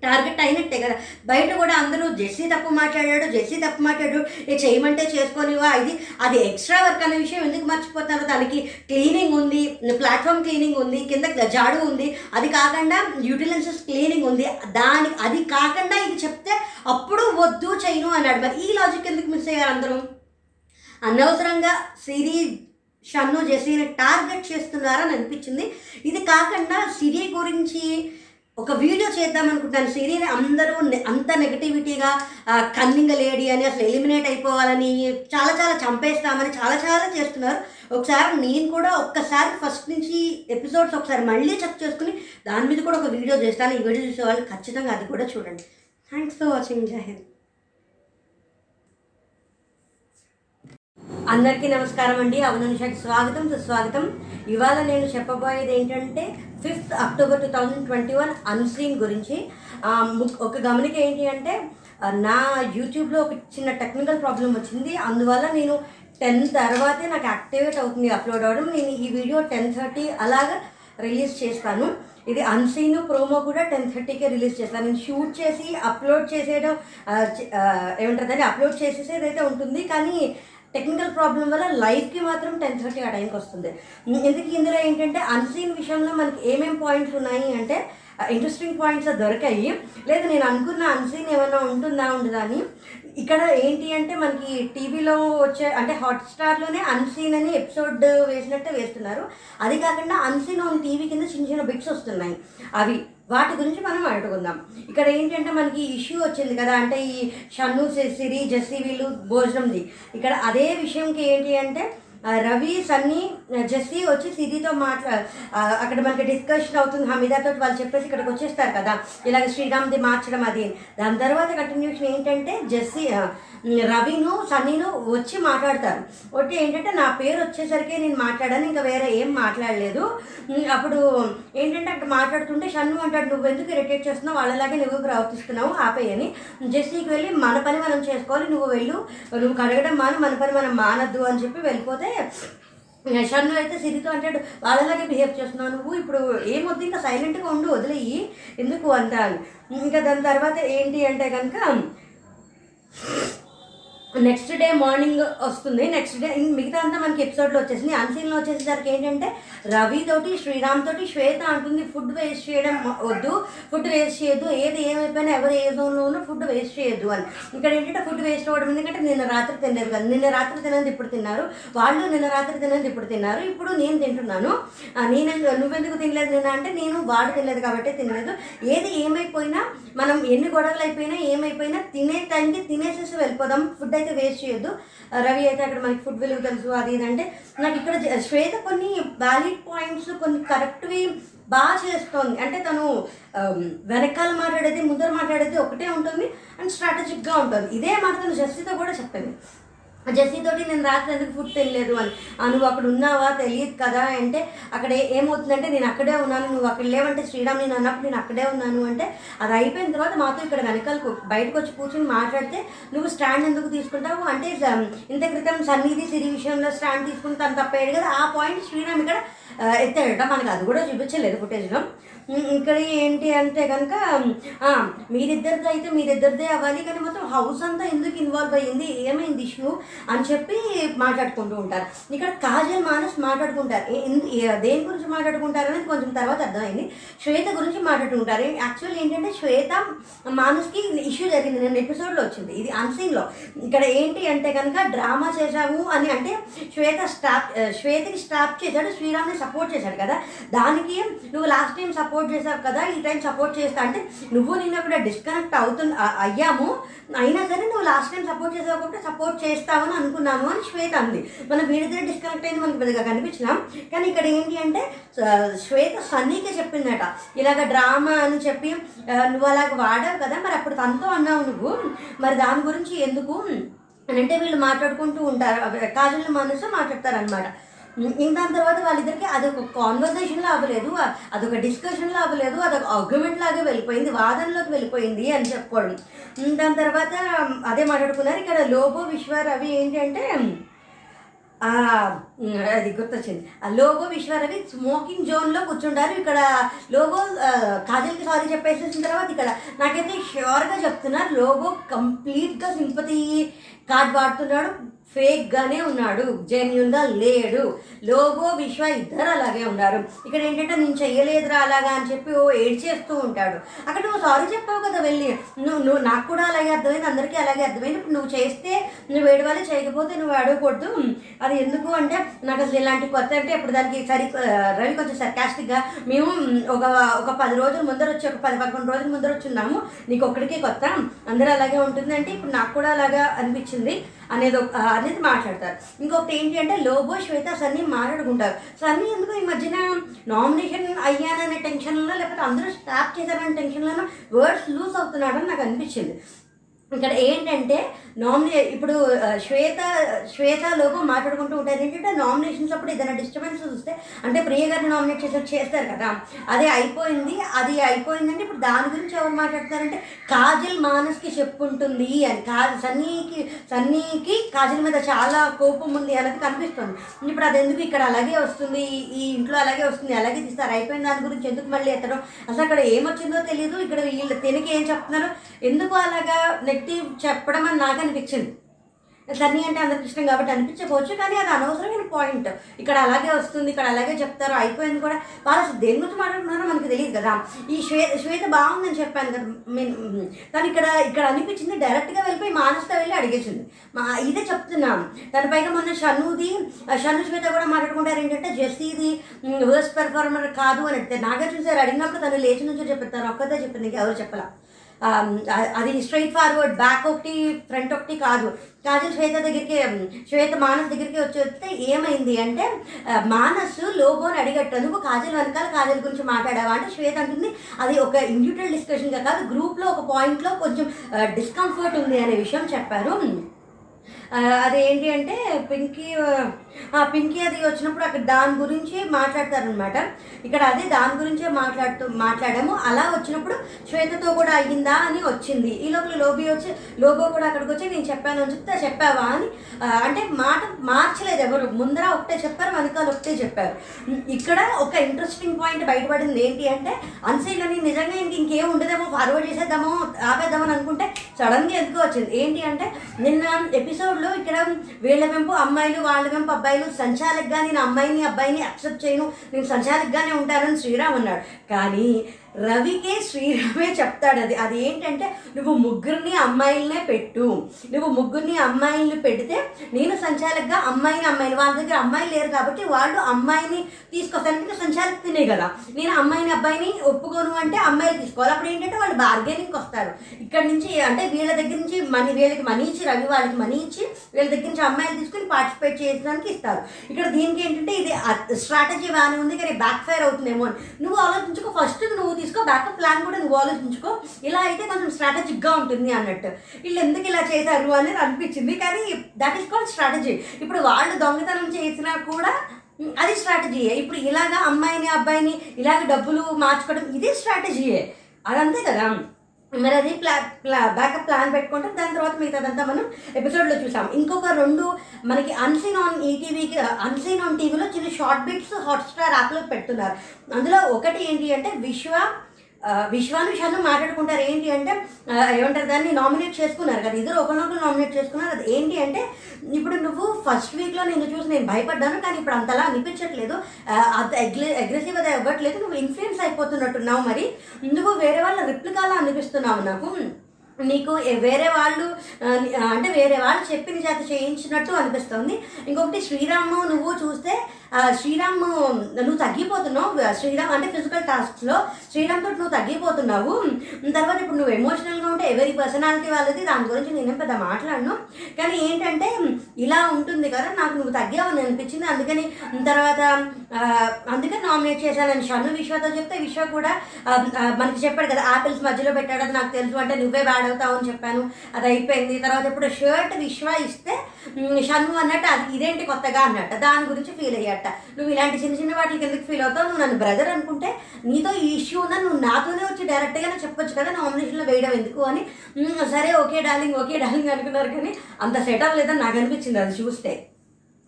టార్గెట్ అయినట్టే కదా. బయట కూడా అందరూ జెస్సీ తప్పు మాట్లాడాడు జెస్సీ తప్పు మాట్లాడు ఏ చేయమంటే చేసుకోనివా ఇది? అది ఎక్స్ట్రా వర్క్ అనే విషయం ఎందుకు మర్చిపోతారు? దానికి క్లీనింగ్ ఉంది ప్లాట్ఫామ్ క్లీనింగ్ ఉంది కింద జాడు ఉంది. అది కాకుండా యూటిలెన్సెస్ క్లీనింగ్ ఉంది. దాని అది కాకుండా ఇది చెప్తే అప్పుడు వద్దు చేయను అన్నాడు. మరి ఈ లాజిక్ ఎందుకు మిస్ అయ్యారు అందరూ? అనవసరంగా సిరి షన్ను జెస్సీని టార్గెట్ చేస్తున్నారని అనిపించింది. ఇది కాకుండా సిరి గురించి ఒక వీడియో చేద్దాం అనుకుంటాను. సిరీని అందరూ నె- అంత నెగటివిటీగా కన్నింగ్ లేడీ అని అసలు ఎలిమినేట్ అయిపోవాలని చాలా చాలా చంపేస్తామని చాలా చాలా చేస్తున్నారు. ఒకసారి నేను కూడా ఒక్కసారి ఫస్ట్ నుంచి ఎపిసోడ్స్ ఒకసారి మళ్ళీ చెక్ చేసుకుని దాని మీద కూడా ఒక వీడియో చేస్తాను. ఈ వీడియో చూసే వాళ్ళు ఖచ్చితంగా అది కూడా చూడండి. Thanks for watching Jai Hind అందరికీ నమస్కారం అండి. అవును స్వాగతం సుస్వాగతం. ఇవాళ నేను చెప్పబోయేది ఏంటంటే fifth October two thousand twenty one unseen గురించి. ఒక గమనిక ఏంటి అంటే నా యూట్యూబ్లో ఒక చిన్న టెక్నికల్ ప్రాబ్లం వచ్చింది. అందువల్ల నేను టెన్ తర్వాతే నాకు యాక్టివేట్ అవుతుంది అప్లోడ్ అవ్వడం నేను ఈ వీడియో టెన్ థర్టీ అలాగా రిలీజ్ చేస్తాను. ఇది అన్సీన్ ప్రోమో కూడా టెన్ థర్టీకే రిలీజ్ చేస్తాను నేను షూట్ చేసి అప్లోడ్ చేసేయడం ఏమంటారు దాన్ని? అప్లోడ్ చేసేసేది అయితే ఉంటుంది. కానీ టెక్నికల్ ప్రాబ్లం వల్ల లైవ్కి మాత్రం టెన్ థర్టీ ఆ టైంకి వస్తుంది. ఎందుకు ఇందులో ఏంటంటే అన్సీన్ విషయంలో మనకి ఏమేమి పాయింట్స్ ఉన్నాయి అంటే ఇంట్రెస్టింగ్ పాయింట్స్ దొరికాయి. లేదు నేను అనుకున్న అన్సీన్ ఏమైనా ఉంటుందా ఉండదా అని. ఇక్కడ ఏంటి అంటే మనకి టీవీలో వచ్చే అంటే హాట్స్టార్లోనే అన్సీన్ అని ఎపిసోడ్ వేసినట్టే వేస్తున్నారు. అది కాకుండా అన్సీన్ ఆన్ టీవీ కింద చిన్న చిన్న బిట్స్ వస్తున్నాయి. అవి వాటి గురించి మనం అడుగుకుందాం. ఇక్కడ ఏంటంటే మనకి ఇష్యూ వచ్చింది కదా అంటే ఈ షన్ను సిరి జెస్సీ వీళ్ళు భోజనంది ఇక్కడ అదే విషయంకి ఏంటి అంటే రవి సన్నీ జస్సీ జెస్సీ వచ్చి సిరితో మాట్లా అక్కడ మనకి డిస్కషన్ అవుతుంది హమీదాతో వాళ్ళు చెప్పేసి ఇక్కడికి వచ్చేస్తారు కదా. ఇలాగ శ్రీరామ్ది మార్చడం అది. దాని తర్వాత కంటిన్యూషన్ ఏంటంటే జెస్సీ రవిను సన్నీను వచ్చి మాట్లాడతారు. ఒకటి ఏంటంటే నా పేరు వచ్చేసరికి నేను మాట్లాడాను ఇంకా వేరే ఏం మాట్లాడలేదు. అప్పుడు ఏంటంటే అక్కడ మాట్లాడుతుంటే షన్ను అంటాడు నువ్వు ఎందుకు ఇరిటేట్ చేస్తున్నావు? వాళ్ళలాగే నువ్వు ప్రవర్తిస్తున్నావు ఆపేయని. జెస్సీకి వెళ్ళి మన పని మనం చేసుకోవాలి నువ్వు వెళ్ళు. నువ్వు కడగడం మాను మన పని మనం మానద్దు అని చెప్పి వెళ్ళిపోతే షన్ను అయితే సిరితో అంటాడు వాళ్ళలాగే బిహేవ్ చేస్తున్నావు నువ్వు? ఇప్పుడు ఏమొద్దు ఇంకా సైలెంట్గా ఉండు వదిలేయి. ఎందుకు అంట ఇంకా దాని తర్వాత ఏంటి అంటే కనుక నెక్స్ట్ డే మార్నింగ్ వస్తుంది. నెక్స్ట్ డే మిగతా అంతా మనకి ఎపిసోడ్లో వచ్చేసింది అన్సీన్లో వచ్చేసరికి ఏంటంటే రవి తోటి శ్రీరామ్ తోటి శ్వేత అంటుంది ఫుడ్ వేస్ట్ చేయడం వద్దు. ఫుడ్ వేస్ట్ చేయొద్దు. ఏది ఏమైపోయినా ఎవరు ఏ జోన్లోనూ ఫుడ్ వేస్ట్ చేయొద్దు అని. ఇక్కడ ఏంటంటే ఫుడ్ వేస్ట్ అవ్వడం. ఎందుకంటే నిన్న రాత్రి తినలేదు కదా. నిన్న రాత్రి తినేది ఇప్పుడు తిన్నారు. వాళ్ళు నిన్న రాత్రి తినేది ఇప్పుడు తిన్నారు. ఇప్పుడు నేను తింటున్నాను. నేను నువ్వెందుకు తినలేదు నిన్న? అంటే నేను వాడు తినలేదు కాబట్టి తినలేదు. ఏది ఏమైపోయినా మనం ఎన్ని గొడవలు అయిపోయినా ఏమైపోయినా తినే టైంకి తినేసేసి వెళ్ళిపోదాం. ఫుడ్ అయితే వేస్ట్ చేయొద్దు. రవి అయితే అక్కడ మనకి ఫుడ్ విలువ తెలుసు అది ఇది నాకు ఇక్కడ శ్వేత కొన్ని వ్యాలిడ్ పాయింట్స్ కొన్ని కరెక్ట్వి బాగా చేస్తోంది. అంటే తను వెనకాల మాట్లాడేది ముందర మాట్లాడేది ఒకటే ఉంటుంది అండ్ స్ట్రాటజిక్గా ఉంటుంది. ఇదే మాట తను జస్టితో కూడా చెప్పింది. జెస్సీ తోటి నేను రాత్రి ఎందుకు ఫుడ్ తినలేదు అని. నువ్వు అక్కడ ఉన్నావా? తెలియదు కదా అంటే అక్కడ ఏమవుతుందంటే నేను అక్కడే ఉన్నాను నువ్వు అక్కడ లేవంటే శ్రీరామ్ నేను అన్నప్పుడు నేను అక్కడే ఉన్నాను అంటే అది అయిపోయిన తర్వాత మాతో ఇక్కడ వెనకాల బయటకు వచ్చి కూర్చొని మాట్లాడితే నువ్వు స్టాండ్ ఎందుకు తీసుకుంటావు? అంటే ఇంత క్రితం సన్నిధి సిరి విషయంలో స్టాండ్ తీసుకుని తను తప్పేయడు కదా ఆ పాయింట్ శ్రీరామ్ ఇక్కడ ఎత్తాడట. మనకు అది కూడా చూపించలేదు ఫుటేజ్లో ఇక్కడ ఏంటి అంటే కనుక మీరిద్దరిది అయితే మీరిద్దరిదే అవ్వాలి కానీ మొత్తం హౌస్ అంతా ఎందుకు ఇన్వాల్వ్ అయ్యింది? ఏమైంది ఇష్యూ అని చెప్పి మాట్లాడుకుంటూ ఉంటారు. ఇక్కడ కాజల్ మానస్ మాట్లాడుకుంటారు. దేని గురించి మాట్లాడుకుంటారు అనేది కొంచెం తర్వాత అర్థమైంది. శ్వేత గురించి మాట్లాడుకుంటారు యాక్చువల్ ఏంటంటే శ్వేత మానస్కి ఇష్యూ జరిగింది. నేను ఎపిసోడ్లో వచ్చింది. ఇది అన్సీన్లో ఇక్కడ ఏంటి అంటే కనుక డ్రామా చేశావు అని అంటే శ్వేత స్టాప్ శ్వేతకి స్టాప్ చేశాడు శ్రీరామ్ని సపోర్ట్ చేశాడు కదా. దానికి నువ్వు లాస్ట్ టైం సపోర్ట్ సపోర్ట్ చేశావు కదా ఈ టైం సపోర్ట్ చేస్తా అంటే నువ్వు నిన్న కూడా డిస్కనెక్ట్ అవుతుంది అయ్యాము. అయినా సరే నువ్వు లాస్ట్ టైం సపోర్ట్ చేసావు కాబట్టి సపోర్ట్ చేస్తావని అనుకున్నాను అని శ్వేత అంది. మనం వీడిద్దరే డిస్కనెక్ట్ అయింది మనకి పెద్దగా కనిపించినాం కానీ ఇక్కడ ఏంటి అంటే శ్వేత సన్నీకే చెప్పిందట. ఇలాగ డ్రామా అని చెప్పి నువ్వు అలాగ వాడావు కదా మరి అప్పుడు తనతో అన్నావు నువ్వు. మరి దాని గురించి ఎందుకు? అని అంటే వీళ్ళు మాట్లాడుకుంటూ ఉంటారు కాజల్ మనసు మాట్లాడతారనమాట ఇంకా దాని తర్వాత వాళ్ళిద్దరికి అదొక కాన్వర్సేషన్లో అవ్వలేదు. అదొక డిస్కషన్లో అవ్వలేదు. అదొక ఆర్గ్యుమెంట్ లాగా వెళ్ళిపోయింది. వాదనలోకి వెళ్ళిపోయింది అని చెప్పుకోవడం. దాని తర్వాత అదే మాట్లాడుకున్నారు. ఇక్కడ లోబో విశ్వరవి ఏంటి అంటే అది గుర్తొచ్చింది. ఆ లోగో విశ్వరవి స్మోకింగ్ జోన్లో కూర్చుంటారు ఇక్కడ లోగో కాజల్కి సారీ చెప్పేసేసిన తర్వాత ఇక్కడ నాకైతే ష్యూర్గా చెప్తున్నారు. లోగో కంప్లీట్గా సింపతి కార్డ్ వాడుతున్నాడు. ఫేక్గానే ఉన్నాడు జెన్యున్గా లేడు. లోగో విశ్వ ఇద్దరు అలాగే ఉన్నారు. ఇక్కడ ఏంటంటే నేను చెయ్యలేదురా అలాగా అని చెప్పి ఓ ఏడ్చేస్తూ ఉంటాడు. అక్కడ నువ్వు సారీ చెప్పావు కదా వెళ్ళి. నువ్వు నువ్వు నాకు కూడా అలాగే అర్థమైంది అందరికీ అలాగే అర్థమైంది. ఇప్పుడు నువ్వు చేస్తే నువ్వు ఏడవాలి చేయకపోతే నువ్వు అడగకూడదు అది ఎందుకు అంటే నాకు అసలు ఇలాంటి కొత్త అంటే ఇప్పుడు దానికి సరి రవి కొంచెం సర్కాస్టిక్గా మేము ఒక ఒక పది రోజుల ముందర వచ్చి ఒక పది పదకొండు రోజుల ముందర వచ్చి ఉన్నాము. నీకు ఒక్కడికే కొత్త. అందరూ అలాగే ఉంటుందంటే ఇప్పుడు నాకు కూడా అలాగా అనిపించింది. అనేది ఒక- అనేది మాట్లాడతారు. ఇంకొకటి ఏంటి అంటే లోబో శ్వేత సన్నీ మాట్లాడుకుంటారు. సన్నీ ఎందుకు ఈ మధ్యన నామినేషన్ అయ్యాననే టెన్షన్లో లేకపోతే అందరూ స్టాప్ చేశారనే టెన్షన్లోనో వర్డ్స్ లూజ్ అవుతున్నాడని నాకు అనిపించింది. ఇక్కడ ఏంటంటే నామినే ఇప్పుడు శ్వేత శ్వేత మాట్లాడుకుంటూ ఉంటారు. ఏంటంటే నామినేషన్స్ అప్పుడు ఏదైనా డిస్టర్బెన్స్ వస్తే అంటే ప్రియ గారిని నామినేట్ చేసి చేస్తారు కదా. అదే అయిపోయింది అది అయిపోయిందంటే ఇప్పుడు దాని గురించి ఎవరు మాట్లాడతారంటే కాజల్ మానస్కి చెప్పుంటుంది అని. కా సన్నీకి సన్నీకి కాజల్ మీద చాలా కోపం ఉంది అనేది కనిపిస్తుంది. ఇప్పుడు అది ఎందుకు ఇక్కడ అలాగే వస్తుంది? ఈ- ఈ ఇంట్లో అలాగే వస్తుంది అలాగే తీస్తారు. అయిపోయిన దాని గురించి ఎందుకు మళ్ళీ ఎత్తడం? అసలు అక్కడ ఏమొచ్చిందో తెలియదు ఇక్కడ వీళ్ళు తినకి ఏం చెప్తున్నారు? ఎందుకు అలాగా పెట్టి చెప్పడం అని నాకు అనిపించింది. సన్నీ అంటే అందరికి ఇష్టం కాబట్టి అనిపించకపోవచ్చు కానీ అది అనవసరమైన పాయింట్. ఇక్కడ అలాగే వస్తుంది ఇక్కడ అలాగే చెప్తారు అయిపోయింది కూడా. వాళ్ళు అసలు దేని గురించి మాట్లాడుతున్నారో మనకి తెలియదు కదా. ఈ శ్వే శ్వేత బాగుందని చెప్పాను కదా మీన్ తను ఇక్కడ ఇక్కడ అనిపించింది డైరెక్ట్గా వెళ్ళిపోయి మానసిగా వెళ్ళి అడిగేసింది. మా ఇదే చెప్తున్నాను తన పైగా మొన్న షనుది షను శ్వేత కూడా మాట్లాడుకుంటారు ఏంటంటే జెస్సీది వర్స్ పెర్ఫార్మర్ కాదు అని. అంటే నాగార్జున సార్ అడిగినప్పుడు తను లేచి నుంచో చెప్పారు తను ఒక్కదే చెప్పింది ఎవరు చెప్పలా. అది స్ట్రైట్ ఫార్వర్డ్ బ్యాక్ ఒకటి ఫ్రంట్ ఒకటి కాదు. కాజల్ శ్వేత దగ్గరికి శ్వేత మానస్ దగ్గరికి వచ్చి వస్తే ఏమైంది అంటే మానసు మానస్ లోగోని అడిగట్టు. నువ్వు కాజల్ వెనకాల కాజల్ గురించి మాట్లాడావా? అంటే శ్వేత అంటుంది అది ఒక ఇండివిజువల్ డిస్కషన్గా కాదు గ్రూప్లో ఒక పాయింట్లో కొంచెం డిస్కంఫర్ట్ ఉంది అనే విషయం చెప్పారు. అదేంటి అంటే పింకీ ఆ పింకీ అది వచ్చినప్పుడు అక్కడ దాని గురించి మాట్లాడతారనమాట ఇక్కడ అదే దాని గురించే మాట్లాడుతూ మాట్లాడాము. అలా వచ్చినప్పుడు శ్వేతతో కూడా అయ్యిందా అని వచ్చింది. ఈ లోపల లోబీ వచ్చి లోబో కూడా అక్కడికి వచ్చి నేను చెప్పాను అని చెప్తే చెప్పావా అని అంటే మాట మార్చలేదు ఎవరు. ముందర ఒకటే చెప్పారు వెనకాల ఒకటే చెప్పారు. ఇక్కడ ఒక ఇంట్రెస్టింగ్ పాయింట్ బయటపడింది ఏంటి అంటే అన్సీలని నిజంగా ఇంక ఇంకేం ఉండదేమో ఫార్వర్డ్ చేసేద్దామో ఆపేద్దామని అనుకుంటే సడన్గా ఎందుకు వచ్చింది? ఏంటి అంటే నిన్న ఎపిసోడ్లో ఇక్కడ వీళ్ళ వెంపు అమ్మాయిలు వాళ్ళ వెంపు అబ్బాయిలు సంచాలకుగా నేను అమ్మాయిని అబ్బాయిని అక్సెప్ట్ చేయను. నేను సంచాలకుగానే ఉంటానని శ్రీరామ్ అన్నాడు. కానీ రవికే శ్రీరామే చెప్తాడు. అది అది ఏంటంటే నువ్వు ముగ్గురిని అమ్మాయిలనే పెట్టు. నువ్వు ముగ్గురిని అమ్మాయిల్ని పెడితే నేను సంచాలకుగా అమ్మాయిని అమ్మాయిని వాళ్ళ దగ్గర అమ్మాయిలు లేరు కాబట్టి వాళ్ళు అమ్మాయిని తీసుకొస్తానంటే సంచాలక తినే కదా. నేను అమ్మాయిని అబ్బాయిని ఒప్పుకోను అంటే అమ్మాయిలు తీసుకోవాలి. అప్పుడు ఏంటంటే వాళ్ళు బార్గెనింగ్కి వస్తారు. ఇక్కడ నుంచి అంటే వీళ్ళ దగ్గర నుంచి మనీ వీళ్ళకి మనీ ఇచ్చి రవి వాళ్ళకి మనీ ఇచ్చి వీళ్ళ దగ్గర నుంచి అమ్మాయిలు తీసుకుని పార్టిసిపేట్ చేయడానికి ఇస్తారు. ఇక్కడ దీనికి ఏంటంటే ఇది స్ట్రాటజీ బాగానే ఉంది కానీ బ్యాక్ ఫైర్ అవుతుందేమో అని. నువ్వు ఆలోచించుకో. ఫస్ట్ నువ్వు తీసుకో బ్యాకప్ ప్లాన్ కూడా నువ్వు ఆలోచించుకో. ఇలా అయితే కొంచెం స్ట్రాటజిక్గా ఉంటుంది అన్నట్టు. వీళ్ళు ఎందుకు ఇలా చేశారు అనేది అనిపించింది. కానీ దట్ ఈస్ కాల్డ్ స్ట్రాటజీ ఇప్పుడు వాళ్ళు దొంగతనం చేసినా కూడా అది స్ట్రాటజీయే ఇప్పుడు ఇలాగా అమ్మాయిని అబ్బాయిని ఇలాగ డబ్బులు మార్చుకోవడం ఇది స్ట్రాటజీయే అదంతే కదా. మరి అది ప్లా ప్లా బ్యాకప్ ప్లాన్ పెట్టుకుంటాం దాని తర్వాత మిగతాదంతా మనం ఎపిసోడ్లో చూసాం. ఇంకొక రెండు మనకి అన్సీన్ ఆన్ ఈటీవీకి అన్సీన్ ఆన్ టీవీలో చిన్న షార్ట్ బిట్స్ హాట్స్టార్ యాప్లో పెడుతున్నారు. అందులో ఒకటి ఏంటి అంటే విశ్వ విశ్వానుషాలు మాట్లాడుకుంటారు. ఏంటి అంటే ఏమంటారు దాన్ని నామినేట్ చేసుకున్నారు కదా. ఇద్దరు ఒకరినొకరు నామినేట్ చేసుకున్నారు. అది ఏంటి అంటే ఇప్పుడు నువ్వు ఫస్ట్ వీక్లో నేను చూసి నేను భయపడ్డాను కానీ ఇప్పుడు అంతలా అనిపించట్లేదు. అంత అగ్రె అగ్రెసివ్ అది అవ్వట్లేదు. నువ్వు ఇన్ఫ్లుయెన్స్ అయిపోతున్నట్టున్నావు మరి. నువ్వు వేరే వాళ్ళ రిప్లికాలా అనిపిస్తున్నావు నాకు. నీకు వేరే వాళ్ళు అంటే వేరే వాళ్ళు చెప్పిన చేత చేయించినట్టు అనిపిస్తుంది. ఇంకొకటి శ్రీరామ్ నువ్వు చూస్తే శ్రీరామ్ నువ్వు తగ్గిపోతున్నావు. శ్రీరామ్ అంటే ఫిజికల్ టాస్క్స్లో శ్రీరామ్ తోటి నువ్వు తగ్గిపోతున్నావు. తర్వాత ఇప్పుడు నువ్వు ఎమోషనల్గా ఉంటే ఎవరి పర్సనాలిటీ వాళ్ళది? దాని గురించి నేనేం పెద్ద మాట్లాడను. కానీ ఏంటంటే ఇలా ఉంటుంది కదా నాకు నువ్వు తగ్గావని అనిపించింది. అందుకని తర్వాత అందుకని నామినేట్ చేశానని షన్ను విశ్వతో చెప్తే విశ్వ కూడా మనకి చెప్పాడు కదా ఆపిల్స్ మధ్యలో పెట్టాడు నాకు తెలుసు. అంటే నువ్వే బ్యాడ్ అవుతావు అని చెప్పాను. అది అయిపోయింది. తర్వాత ఇప్పుడు షర్ట్ విశ్వ ఇస్తే షన్ను అన్నట్టు అది ఇదేంటి కొత్తగా అన్నట్టు దాని గురించి ఫీల్ అయ్యాడు. అయ్యాట నువ్వు ఇలాంటి చిన్న చిన్న వాటికి ఎందుకు ఫీల్ అవుతావు? నువ్వు నన్ను బ్రదర్ అనుకుంటే నీతో ఈ ఇష్యూ ఉన్నా నువ్వు నాతోనే వచ్చి డైరెక్ట్గానే చెప్పొచ్చు కదా నామినేషన్లో వేయడం ఎందుకు అని. సరే ఓకే డార్లింగ్ ఓకే డార్లింగ్ అనుకున్నారు కానీ అంత సెట్ అవ్వలేదని నాకు అనిపించింది అది చూస్తే.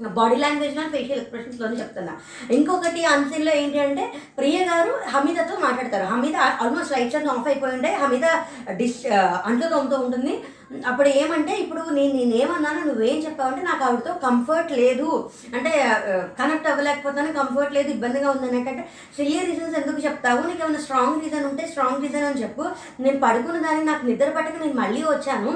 బాడీ లాంగ్వేజ్లో ఫేషియల్ ఎక్స్ప్రెషన్స్లోనే చెప్తున్నా. ఇంకొకటి అన్సీన్లో ఏంటి అంటే ప్రియ గారు హమీదతో మాట్లాడతారు. హమీద ఆల్మోస్ట్ లైట్స్ అన్ని ఆఫ్ అయిపోయి ఉండే హమీద డిస్ అంట్లు తోముతూ ఉంటుంది. అప్పుడు ఏమంటే ఇప్పుడు నేను నేనేమన్నాను నువ్వేం చెప్పావంటే నాకు ఆవిడతో కంఫర్ట్ లేదు. అంటే కనెక్ట్ అవ్వలేకపోతాను కంఫర్ట్ లేదు ఇబ్బందిగా ఉంది అంటే సిల్లీ రీజన్స్ ఎందుకు చెప్తావు? నీకు ఏమైనా స్ట్రాంగ్ రీజన్ ఉంటే స్ట్రాంగ్ రీజన్ అని చెప్పు. నేను పడుకున్న దాన్ని నాకు నిద్ర పట్టక నేను మళ్ళీ వచ్చాను.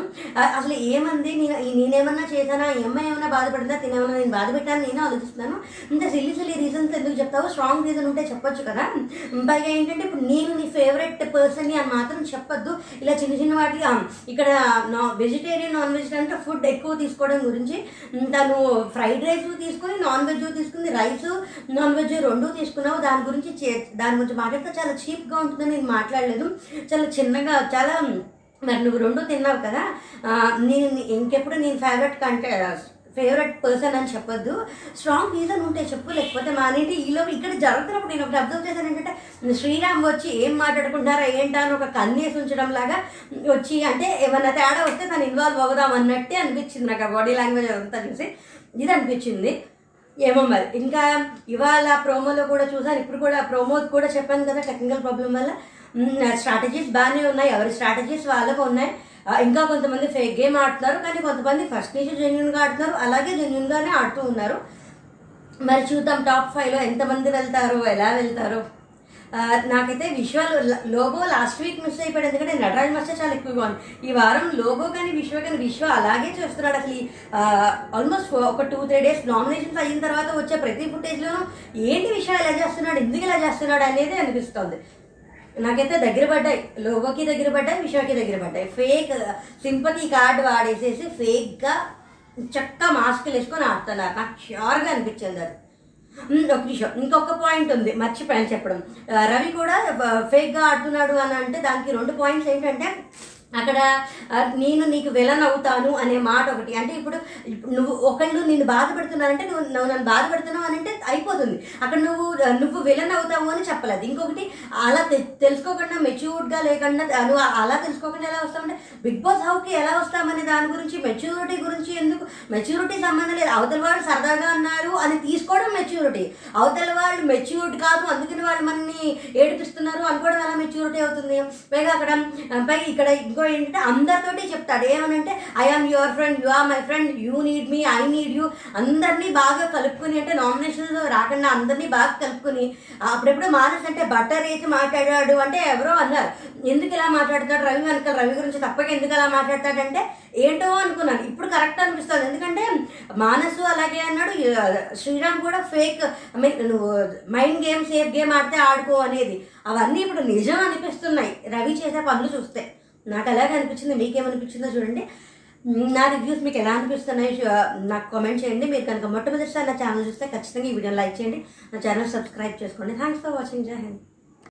అసలు ఏమంది? నేను నేనేమన్నా చేశానా? ఈ అమ్మాయి ఏమైనా బాధపడిందా? తినేమన్నా నేను బాధ పెట్టాను నేను ఆలోచిస్తున్నాను. ఇంత సిల్లీ సిల్లీ రీజన్స్ ఎందుకు చెప్తావు? స్ట్రాంగ్ రీజన్ ఉంటే చెప్పొచ్చు కదా. పైగా ఏంటంటే ఇప్పుడు నేను నీ ఫేవరెట్ పర్సన్ అని మాత్రం చెప్పొద్దు. ఇలా చిన్న చిన్న వాటి ఇక్కడ నా వెజిటేరియన్ నాన్ వెజ్ అంటే ఫుడ్ ఎక్కువ తీసుకోవడం గురించి తను ఫ్రైడ్ రైస్ తీసుకుని నాన్ వెజ్ తీసుకుంది. రైస్ నాన్ వెజ్ రెండు తీసుకున్నావు. దాని గురించి చే- దాని గురించి మాట్లాడితే చాలా చీప్గా ఉంటుందని నేను మాట్లాడలేదు. చాలా చిన్నగా చాలా మరి నువ్వు రెండు తిన్నావు కదా. నేను ఇంకెప్పుడు నేను ఫేవరెట్ కంటే ఫేవరెట్ పర్సన్ అని చెప్పొద్దు. స్ట్రాంగ్ రీజన్ ఉంటే చెప్పు లేకపోతే మానేంటి ఈలో ఇక్కడ జరుగుతున్నప్పుడు నేను ఒకటి అబ్జర్వ్ చేశాను ఏంటంటే శ్రీరామ్ వచ్చి ఏం మాట్లాడుకుంటారా ఏంటా అని ఒక కన్నేసి ఉంచడం లాగా వచ్చి అంటే ఏమన్నా తేడా వస్తే తను ఇన్వాల్వ్ అవుదాం అన్నట్టే అనిపించింది నాకు ఆ బాడీ లాంగ్వేజ్ అంతా చూసి. ఇది అనిపించింది. ఏమో మరి. ఇంకా ఇవాళ ప్రోమోలో కూడా చూసాను ఇప్పుడు కూడా ప్రోమో కూడా చెప్పాను కదా టెక్నికల్ ప్రాబ్లం వల్ల. స్ట్రాటజీస్ బాగానే ఉన్నాయి. ఎవరి స్ట్రాటజీస్ వాళ్ళకు ఉన్నాయి. ఇంకా కొంతమంది ఫేక్ గేమ్ ఆడుతున్నారు కానీ కొంతమంది ఫస్ట్ నుంచి జెన్యున్గా ఆడుతున్నారు అలాగే జెన్యున్గానే ఆడుతూ ఉన్నారు. మరి చూద్దాం టాప్ ఫైవ్లో ఎంతమంది వెళ్తారు ఎలా వెళ్తారు? నాకైతే విశ్వాలు లోగో లాస్ట్ వీక్ మిస్ అయిపోయాడు ఎందుకంటే నటరాజ్ మాస్టర్ చాలా ఎక్కువగా ఉంది. ఈ వారం లోగో కానీ విశ్వ కానీ విశ్వ అలాగే చేస్తున్నాడు అసలు ఆల్మోస్ట్ ఒక టూ త్రీ డేస్ నామినేషన్స్ అయిన తర్వాత వచ్చే ప్రతి ఫుటేజ్లోనూ ఏంటి విశ్వ ఇలా చేస్తున్నాడు ఎందుకు ఇలా చేస్తున్నాడు అనేది అనిపిస్తుంది. నాకైతే దగ్గర పడ్డాయి. లోగోకి దగ్గర పడ్డాయి విశ్వకి దగ్గర పడ్డాయి. ఫేక్ సింపతి కార్డు వాడేసేసి ఫేక్గా చక్క మాస్కులు వేసుకొని ఆడుతున్నారు నాకు ష్యూర్గా అనిపించింది అది. ఒక విషయం ఇంకొక పాయింట్ ఉంది. మర్చిపోయాను చెప్పడం. రవి కూడా ఫేక్గా ఆడుతున్నాడు అని అంటే దానికి రెండు పాయింట్స్ ఏంటంటే అక్కడ నేను నీకు విలన్ అవుతాను అనే మాట ఒకటి. అంటే ఇప్పుడు నువ్వు ఒకళ్ళు నేను బాధపడుతున్నానంటే నువ్వు నువ్వు నన్ను బాధపడుతున్నావు అని అంటే అయిపోతుంది. అక్కడ నువ్వు నువ్వు విలన్ అవుతావు అని చెప్పలేదు. ఇంకొకటి అలా తె- తెలుసుకోకుండా మెచ్యూర్డ్గా లేకుండా నువ్వు అలా తెలుసుకోకుండా ఎలా వస్తావంటే బిగ్ బాస్ హౌకి ఎలా వస్తామనే దాని గురించి మెచ్యూరిటీ గురించి ఎందుకు మెచ్యూరిటీ సంబంధం లేదు. అవతల వాళ్ళు సరదాగా అన్నారు అని తీసుకోవడం మెచ్యూరిటీ. అవతల వాళ్ళు మెచ్యూర్డ్ కాదు అందుకని వాళ్ళు మనని ఏడిపిస్తున్నారు అనుకోవడం ఎలా మెచ్యూరిటీ అవుతుంది? పైగా అక్కడ పై పైగా ఇక్కడ ఇంకో ఏంటంటే అందరితోటి చెప్తాడు. ఏమనంటే I am your friend you are my friend you need me I need you అందరినీ బాగా కలుపుకుని అంటే నామినేషన్స్ రాకుండా అందరినీ బాగా కలుపుకొని అప్పుడెప్పుడు మానస్ అంటే బట్టర్ వేసి మాట్లాడాడు అంటే ఎవరో అన్నారు. ఎందుకు ఇలా మాట్లాడతాడు రవి వెనకాల రవి గురించి తప్పక ఎందుకు అలా మాట్లాడతాడంటే ఏంటో అనుకున్నాను. ఇప్పుడు కరెక్ట్ అనిపిస్తుంది. ఎందుకంటే మానసు అలాగే అన్నాడు. శ్రీరామ్ కూడా ఫేక్ ఐ మీన్ నువ్వు మైండ్ గేమ్ సేఫ్ గేమ్ ఆడితే ఆడుకో అనేది. అవన్నీ ఇప్పుడు నిజం అనిపిస్తున్నాయి. రవి చేసే పనులు చూస్తే. నాకు అలాగే అనిపించింది మీకేమనిపించిందో చూడండి. నా రివ్యూస్ మీకు ఎలా అనిపిస్తున్నాయి నాకు కామెంట్ చేయండి. మీరు కనుక మొట్టమొదటిసారి నా ఛానల్ చూస్తే ఖచ్చితంగా ఈ వీడియో లైక్ చేయండి. నా ఛానల్ సబ్స్క్రైబ్ చేసుకోండి. Thanks for watching Jai Hind